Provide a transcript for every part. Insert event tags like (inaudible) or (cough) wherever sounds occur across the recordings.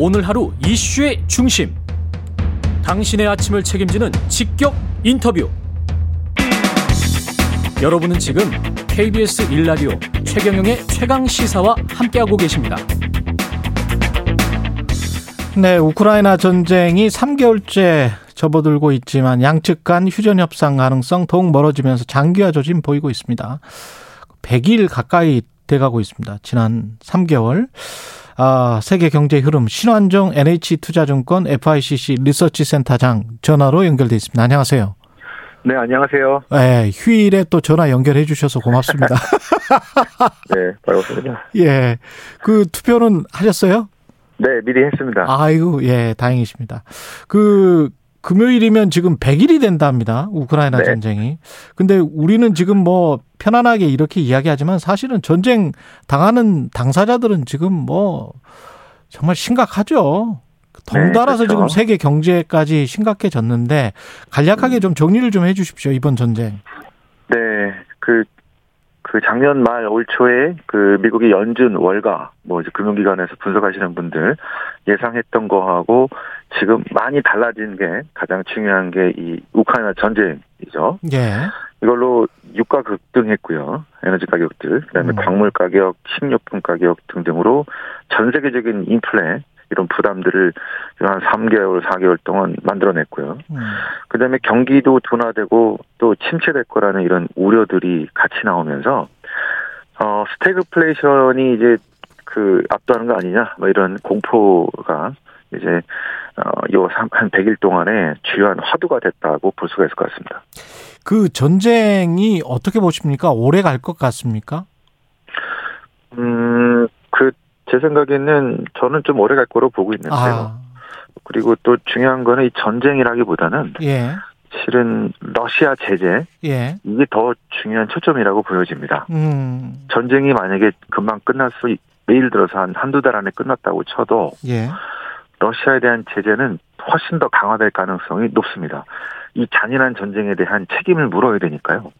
오늘 하루 이슈의 중심. 당신의 아침을 책임지는 직격 인터뷰. 여러분은 지금 KBS 1라디오 최경영의 최강 시사와 함께하고 계십니다. 네, 우크라이나 전쟁이 3개월째 접어들고 있지만 양측 간 휴전 협상 가능성 더욱 멀어지면서 장기화 조짐 보이고 있습니다. 100일 가까이 돼가고 있습니다. 지난 3개월. 아, 세계 경제 흐름 신환종 NH투자증권 FICC 리서치 센터장 전화로 연결돼 있습니다. 안녕하세요. 네, 안녕하세요. 네, 휴일에 또 전화 연결해 주셔서 고맙습니다. (laughs) 네, 반갑습니다. (laughs) 예. 그 투표는 하셨어요? 네, 미리 했습니다. 아이고, 예, 다행이십니다. 그, 금요일이면 지금 100일이 된답니다. 우크라이나 네. 전쟁이. 근데 우리는 지금 뭐 편안하게 이렇게 이야기하지만 사실은 전쟁 당하는 당사자들은 지금 뭐 정말 심각하죠. 덩달아서 네, 그렇죠. 지금 세계 경제까지 심각해졌는데 간략하게 좀 정리를 좀 해 주십시오. 이번 전쟁. 네, 그, 그 작년 말 올 초에 그 미국의 연준 월가, 뭐 이제 금융기관에서 분석하시는 분들 예상했던 거하고 지금 많이 달라진 게 가장 중요한 게 이 우크라이나 전쟁이죠. 예. 이걸로 유가 급등했고요. 에너지 가격들, 그다음에 음. 광물 가격, 식료품 가격 등등으로 전 세계적인 인플레 이런 부담들을 한 3개월, 4개월 동안 만들어냈고요. 음. 그 다음에 경기도 둔화되고 또 침체될 거라는 이런 우려들이 같이 나오면서 어 스태그플레이션이 이제 그 압도하는 거 아니냐 뭐 이런 공포가 이제 어 요 한 100일 동안에 주요한 화두가 됐다고 볼 수가 있을 것 같습니다. 그 전쟁이 어떻게 보십니까? 오래 갈 것 같습니까? 음, 그, 제 생각에는 저는 좀 오래 갈 거로 보고 있는데요. 아, 그리고 또 중요한 거는 이 전쟁이라기보다는 예. 실은 러시아 제재, 예. 이게 더 중요한 초점이라고 보여집니다. 음. 전쟁이 만약에 금방 끝날 수, 예를 들어서 한 한두 달 안에 끝났다고 쳐도 예. 러시아에 대한 제재는 훨씬 더 강화될 가능성이 높습니다. 이 잔인한 전쟁에 대한 책임을 물어야 되니까요.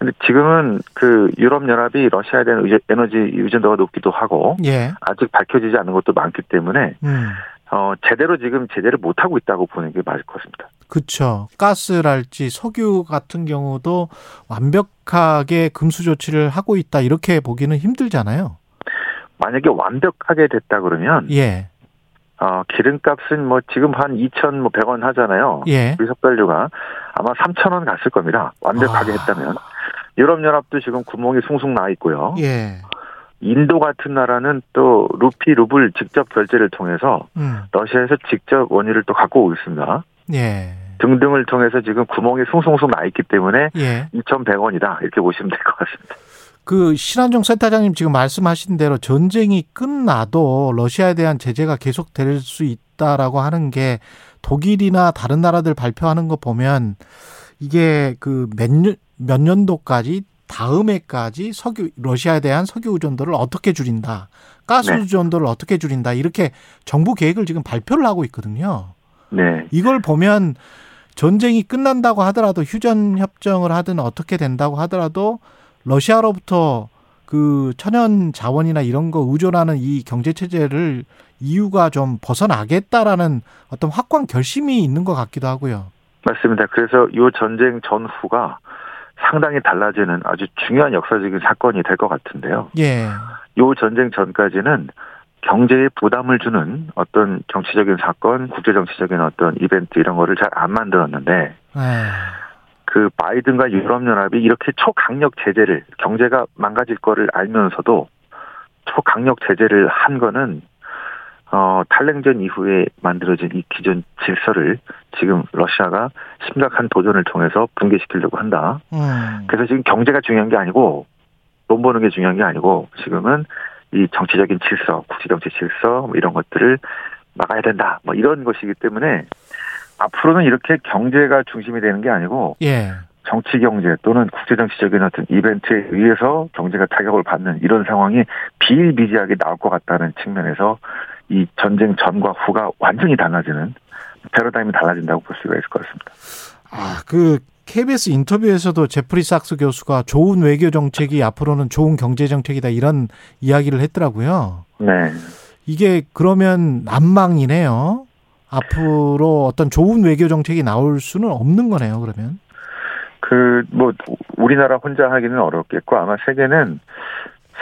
근데 지금은 그 유럽 연합이 러시아에 대한 에너지 의존도가 높기도 하고 예. 아직 밝혀지지 않은 것도 많기 때문에 음. 어 제대로 지금 제재를 못 하고 있다고 보는 게 맞을 것 같습니다. 그렇죠. 가스랄지 석유 같은 경우도 완벽하게 금수 조치를 하고 있다 이렇게 보기는 힘들잖아요. 만약에 완벽하게 됐다 그러면 예. 어 기름값은 뭐 지금 한 2,100원 하잖아요. 예. 우리 석달류가 아마 3,000원 갔을 겁니다. 완벽하게 아. 했다면. 유럽연합도 지금 구멍이 숭숭 나 있고요. 예. 인도 같은 나라는 또 루피 루블 직접 결제를 통해서 음. 러시아에서 직접 원유를 또 갖고 오고 있습니다. 예. 등등을 통해서 지금 구멍이 숭숭숭 나 있기 때문에 예. 2,100원이다 이렇게 보시면 될 것 같습니다. 그 신한종 센터장님 지금 말씀하신 대로 전쟁이 끝나도 러시아에 대한 제재가 계속 될 수 있다라고 하는 게 독일이나 다른 나라들 발표하는 거 보면 이게 그 몇 년, 몇 년도까지 다음 해까지 석유 러시아에 대한 석유 의존도를 어떻게 줄인다. 가스 네. 의존도를 어떻게 줄인다. 이렇게 정부 계획을 지금 발표를 하고 있거든요. 네. 이걸 보면 전쟁이 끝난다고 하더라도 휴전 협정을 하든 어떻게 된다고 하더라도 러시아로부터 그 천연 자원이나 이런 거 의존하는 이 경제 체제를 이유가 좀 벗어나겠다라는 어떤 확고한 결심이 있는 것 같기도 하고요. 맞습니다. 그래서 이 전쟁 전후가 상당히 달라지는 아주 중요한 역사적인 사건이 될 것 같은데요. 예. 이 전쟁 전까지는 경제에 부담을 주는 어떤 정치적인 사건, 국제 정치적인 어떤 이벤트 이런 거를 잘 안 만들었는데 예. 그 바이든과 유럽 연합이 이렇게 초강력 제재를 경제가 망가질 거를 알면서도 초강력 제재를 한 거는 어 탈냉전 이후에 만들어진 이 기존 질서를 지금 러시아가 심각한 도전을 통해서 붕괴시키려고 한다. 음. 그래서 지금 경제가 중요한 게 아니고 돈 버는 게 중요한 게 아니고 지금은 이 정치적인 질서, 국제정치 질서 뭐 이런 것들을 막아야 된다. 뭐 이런 것이기 때문에 앞으로는 이렇게 경제가 중심이 되는 게 아니고 예. 정치 경제 또는 국제 정치적인 어떤 이벤트에 의해서 경제가 타격을 받는 이런 상황이 비일비재하게 나올 것 같다는 측면에서 이 전쟁 전과 후가 완전히 달라지는 패러다임이 달라진다고 볼 수가 있을 것 같습니다. 아, 그 KBS 인터뷰에서도 제프리 sak스 교수가 좋은 외교 정책이 앞으로는 좋은 경제 정책이다 이런 이야기를 했더라고요. 네. 이게 그러면 난망이네요. 앞으로 어떤 좋은 외교 정책이 나올 수는 없는 거네요. 그러면. 그 뭐 우리나라 혼자 하기는 어렵겠고 아마 세계는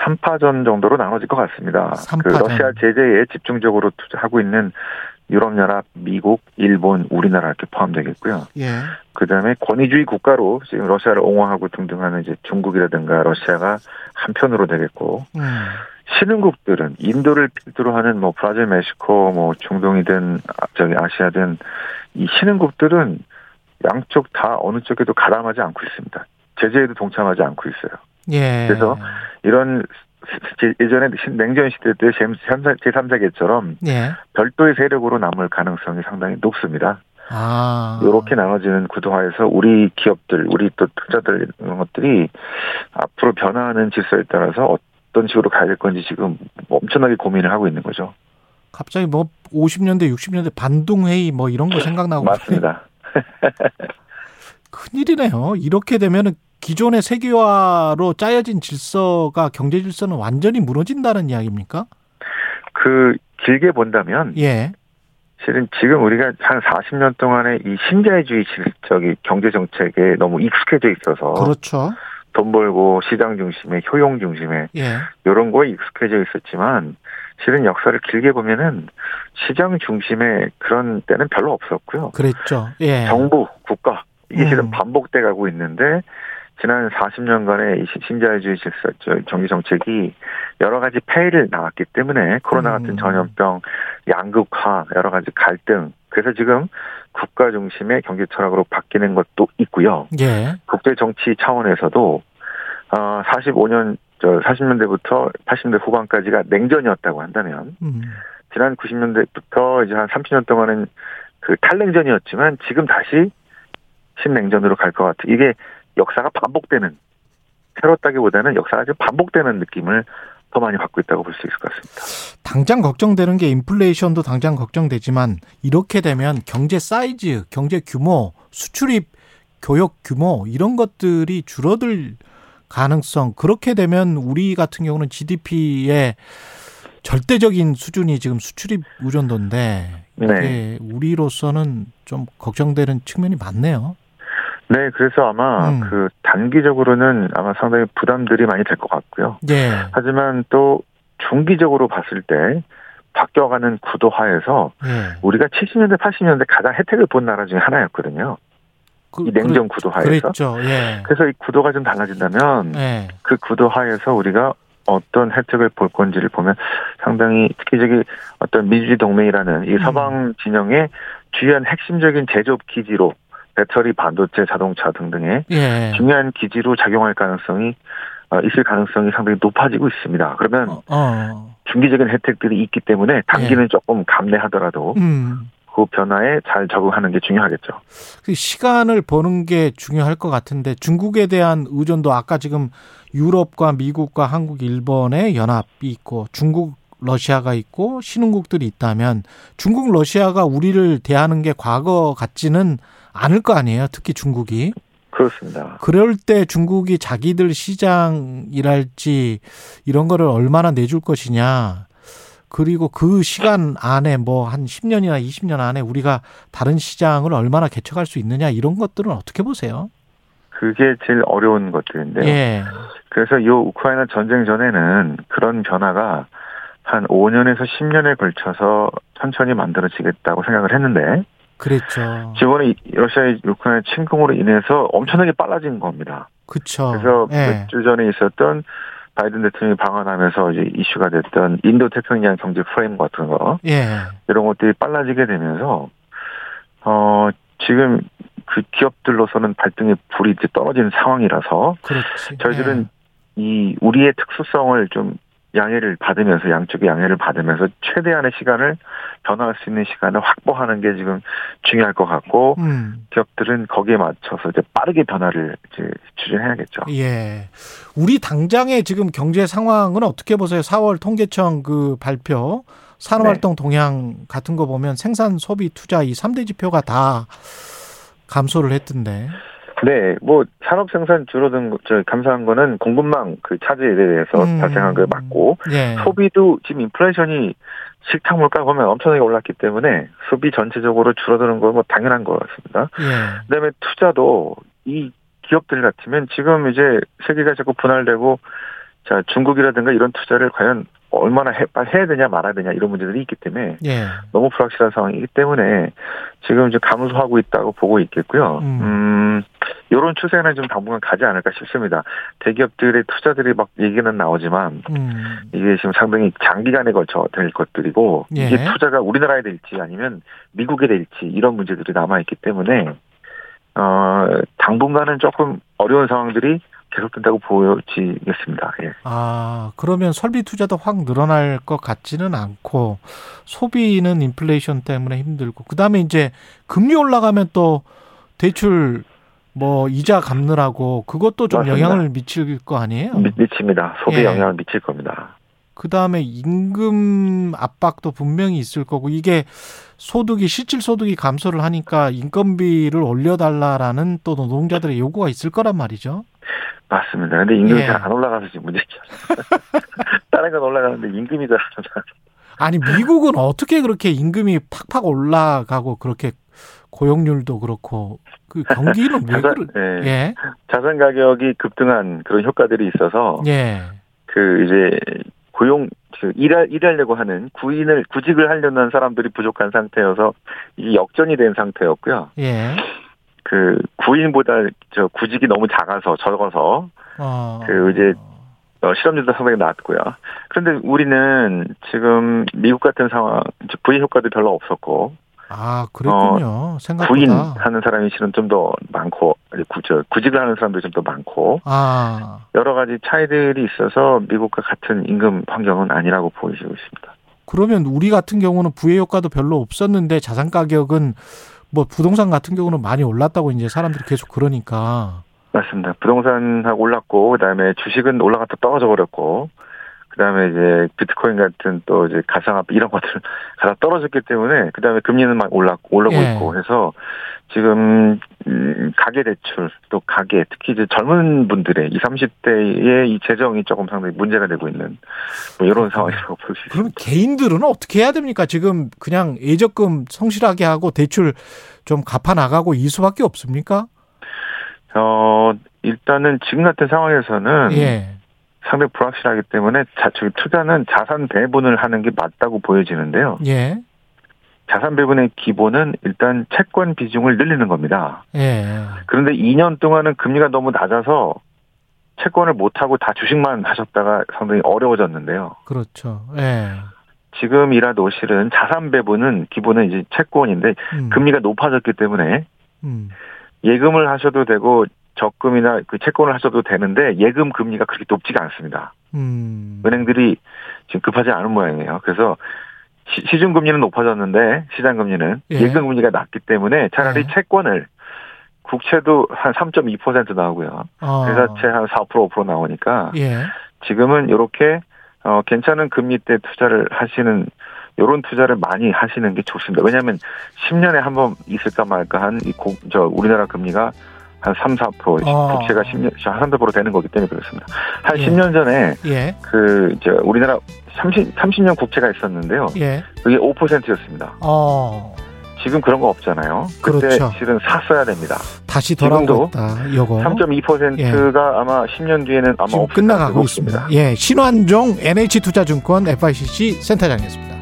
3파전 정도로 나눠질 것 같습니다. 3파전. 그 러시아 제재에 집중적으로 투자하고 있는 유럽연합, 미국, 일본, 우리나라 이렇게 포함되겠고요. 예. 그 다음에 권위주의 국가로 지금 러시아를 옹호하고 등등 하는 이제 중국이라든가 러시아가 한편으로 되겠고 음. 신흥국들은 인도를 필두로 하는 뭐 브라질, 멕시코, 뭐 중동이든 아, 저기 아시아든 이 신흥국들은 양쪽 다 어느 쪽에도 가담하지 않고 있습니다. 제재에도 동참하지 않고 있어요. 예. 그래서 이런 제- 예전에 신- 냉전 시대 때 제3세계처럼 예. 별도의 세력으로 남을 가능성이 상당히 높습니다. 아. 이렇게 나눠지는 구도화에서 우리 기업들, 우리 또 투자들 이런 것들이 앞으로 변화하는 질서에 따라서 어떤 식으로 가야 될 건지 지금 엄청나게 고민을 하고 있는 거죠. 갑자기 뭐 50년대, 60년대 반동회의 뭐 이런 거 생각나고 맞습니다. (laughs) 큰일이네요. 이렇게 되면은 기존의 세계화로 짜여진 질서가 경제 질서는 완전히 무너진다는 이야기입니까? 그 길게 본다면 예. 실은 지금 우리가 한 40년 동안의 이 신자유주의 질적인 경제 정책에 너무 익숙해져 있어서 그렇죠. 돈 벌고 시장 중심에 효용 중심에 예. 이런 거에 익숙해져 있었지만 실은 역사를 길게 보면은 시장 중심의 그런 때는 별로 없었고요. 그랬죠. 예. 정부, 이게 음. 지금 반복돼 가고 있는데 지난 40년간의 이 시- 신자유주의 질서, 저- 정기 정책이 여러 가지 폐해를 낳았기 때문에 코로나 음. 같은 전염병, 양극화, 여러 가지 갈등. 그래서 지금 국가 중심의 경제 철학으로 바뀌는 것도 있고요. 예. 국제 정치 차원에서도 어 45년 저 40년대부터 80년대 후반까지가 냉전이었다고 한다면 음. 지난 90년대부터 이제 한 30년 동안은 그 탈냉전이었지만 지금 다시 신냉전으로 갈 것 같아. 이게 역사가 반복되는 새롭다기보다는 역사가 지금 반복되는 느낌을 더 많이 받고 있다고 볼 수 있을 것 같습니다. 당장 걱정되는 게 인플레이션도 당장 걱정되지만 이렇게 되면 경제 사이즈, 경제 규모, 수출입 교역 규모 이런 것들이 줄어들 가능성 그렇게 되면 우리 같은 경우는 GDP의 절대적인 수준이 지금 수출입 의존도인데 이게 네. 우리로서는 좀 걱정되는 측면이 많네요. 네, 그래서 아마 음. 그 단기적으로는 아마 상당히 부담들이 많이 될 것 같고요. 예. 하지만 또 중기적으로 봤을 때 바뀌어가는 구도화에서 예. 우리가 70년대, 80년대 가장 혜택을 본 나라 중에 하나였거든요. 그, 이 냉전 구도 하에서. 그랬죠. 예. 그래서 이 구도가 좀 달라진다면 예. 그 구도 하에서 우리가 어떤 혜택을 볼 건지를 보면 상당히 특히 저기 어떤 민주주의 동맹이라는 이 음. 서방 진영의 주요한 핵심적인 제조업 기지로 배터리, 반도체, 자동차 등등의 예. 중요한 기지로 작용할 가능성이 어, 있을 가능성이 상당히 높아지고 있습니다. 그러면 어, 어. 중기적인 혜택들이 있기 때문에 단기는 조금 감내하더라도 음. 그 변화에 잘 적응하는 게 중요하겠죠. 그 시간을 버는 게 중요할 것 같은데 중국에 대한 의존도 아까 지금 유럽과 미국과 한국, 일본의 연합이 있고 중국, 러시아가 있고 신흥국들이 있다면 중국, 러시아가 우리를 대하는 게 과거 같지는 않을 거 아니에요. 특히 중국이. 그렇습니다. 그럴 때 중국이 자기들 시장이랄지 이런 거를 얼마나 내줄 것이냐. 그리고 그 시간 안에 뭐 한 10년이나 20년 안에 우리가 다른 시장을 얼마나 개척할 수 있느냐 이런 것들은 어떻게 보세요? 그게 제일 어려운 것들인데요. 예. 그래서 이 우크라이나 전쟁 전에는 그런 변화가 한 5년에서 10년에 걸쳐서 천천히 만들어지겠다고 생각을 했는데 그랬죠. 이번에 이- 러시아의 우크라이나 침공으로 인해서 엄청나게 빨라진 겁니다. 그쵸. 그래서 예. 몇주 전에 있었던 바이든 대통령이 방한하면서 이제 이슈가 됐던 인도 태평양 경제 프레임 같은 거 예. 이런 것들이 빨라지게 되면서 어 지금 그 기업들로서는 발등에 불이 이제 떨어지는 상황이라서 그렇지. 저희들은 이 우리의 특수성을 좀 양해를 받으면서 양쪽의 양해를 받으면서 최대한의 시간을 변화할 수 있는 시간을 확보하는 게 지금 중요할 것 같고 예. 음. 기업들은 거기에 맞춰서 이제 빠르게 변화를 이제 추진해야겠죠. 예. 우리 당장의 지금 경제 상황은 어떻게 보세요? 4월 통계청 그 발표 산업활동 네. 동향 같은 거 보면 생산, 소비, 투자 이 3대 지표가 다 감소를 했던데. 네, 뭐 산업 생산 줄어든 거, 저 감소한 거는 공급망 그 차질에 대해서 음. 발생한 걸 맞고 예. 소비도 지금 인플레이션이 식탁 물가 보면 엄청나게 올랐기 때문에 소비 전체적으로 줄어드는 건 뭐 당연한 것 같습니다. 예. 그다음에 투자도 이 기업들 같으면 지금 이제 세계가 자꾸 분할되고 자 중국이라든가 이런 투자를 과연 얼마나 해, 해야 되냐 말아야 되냐 이런 문제들이 있기 때문에 예. 너무 불확실한 상황이기 때문에 지금 이제 감소하고 있다고 보고 있겠고요. 음. 음, 이런 추세는 좀 당분간 가지 않을까 싶습니다. 대기업들의 투자들이 막 얘기는 나오지만 음. 이게 지금 상당히 장기간에 걸쳐 될 것들이고 예. 이게 투자가 우리나라에 될지 아니면 미국에 될지 이런 문제들이 남아 있기 때문에 어 당분간은 조금 어려운 상황들이 계속된다고 보여지겠습니다. 예. 아, 그러면 설비 투자도 확 늘어날 것 같지는 않고 소비는 인플레이션 때문에 힘들고 그 다음에 이제 금리 올라가면 또 대출 뭐 이자 갚느라고 그것도 좀 맞습니다. 영향을 미칠 거 아니에요? 미, 미칩니다. 소비에 예. 영향을 미칠 겁니다. 그 다음에 임금 압박도 분명히 있을 거고 이게 소득이 실질 소득이 감소를 하니까 인건비를 올려달라라는 또 노동자들의 요구가 있을 거란 말이죠. 맞습니다. 근데 임금이 예. 잘안 올라가서 지금 문제죠. (laughs) 다른 건 올라가는데 임금이 잘 안 올라가서. 아니 미국은 어떻게 그렇게 임금이 팍팍 올라가고 그렇게 고용률도 그렇고 그 경기는 왜 자산, 그래? 예. 예. 자산 가격이 급등한 그런 효과들이 있어서 예. 그 이제 고용 그 일할 일하려고 하는 구인을 구직을 하려는 사람들이 부족한 상태여서 이게 역전이 된 상태였고요. 예. 그 구인보다 저 구직이 너무 작아서 적어서 어. 그 이제 어, 실업률도 상당히 낮고요. 그런데 우리는 지금 미국 같은 상황 부인 효과도 별로 없었고 아, 그랬군요. 생각보다. 구인 하는 사람이 실은 좀 더 많고 구, 저, 구직을 하는 사람들이 좀더 많고 아. 여러 가지 차이들이 있어서 미국과 같은 임금 환경은 아니라고 보이고 있습니다. 그러면 우리 같은 경우는 부의 효과도 별로 없었는데 자산 가격은 뭐 부동산 같은 경우는 많이 올랐다고 이제 사람들이 계속 그러니까. 맞습니다. 부동산하고 올랐고 그다음에 주식은 올라갔다 떨어져 버렸고 그다음에 이제 비트코인 같은 또 이제 가상화폐 이런 것들 (laughs) 가다 떨어졌기 때문에 그다음에 금리는 막 올랐고 올라고 예. 있고 해서 지금 음, 가계 대출 또 가계 특히 이제 젊은 분들의 20, 30대의 이 재정이 조금 상당히 문제가 되고 있는 뭐 이런 상황이라고 볼수 그럼 있습니다. 개인들은 어떻게 해야 됩니까? 지금 그냥 예적금 성실하게 하고 대출 좀 갚아 나가고 이 수밖에 없습니까? 어 일단은 지금 같은 상황에서는 예. 상당히 불확실하기 때문에 자, 저기 투자는 자산 배분을 하는 게 맞다고 보여지는데요. 예. 자산 배분의 기본은 일단 채권 비중을 늘리는 겁니다. 예. 그런데 2년 동안은 금리가 너무 낮아서 채권을 못 하고 다 주식만 하셨다가 상당히 어려워졌는데요. 그렇죠. 예. 지금이라도 실은 자산 배분은 기본은 이제 채권인데 음. 금리가 높아졌기 때문에 음. 예금을 하셔도 되고 적금이나 그 채권을 하셔도 되는데 예금 금리가 그렇게 높지가 않습니다. 음. 은행들이 지금 급하지 않은 모양이에요. 그래서 시, 시중 금리는 높아졌는데 시장 금리는 예. 예. 금 금리가 낮기 때문에 차라리 예. 채권을 국채도 한 3.2% 나오고요. 어. 회사채 한 4% 5% 나오니까 예. 지금은 이렇게 어 괜찮은 금리 때 투자를 하시는 요런 투자를 많이 하시는 게 좋습니다. 왜냐하면 10년에 한 번 있을까 말까 한 이 저 우리나라 금리가 한 3, 4% 어. 국채가 10년 한 3, 4% 되는 거기 때문에 그렇습니다. 한 예. 10년 전에 예. 그, 저, 우리나라 30, 30년 국채가 있었는데요. 예. 그게 5%였습니다. 어. 지금 그런 거 없잖아요. 그때 그렇죠. 실은 샀어야 됩니다. 다시 지금도 돌아오겠다. 요거. 3.2%가 아마 10년 뒤에는 아마 끝나가고 있습니다. 예. 신환종 NH투자증권 FICC 센터장이었습니다.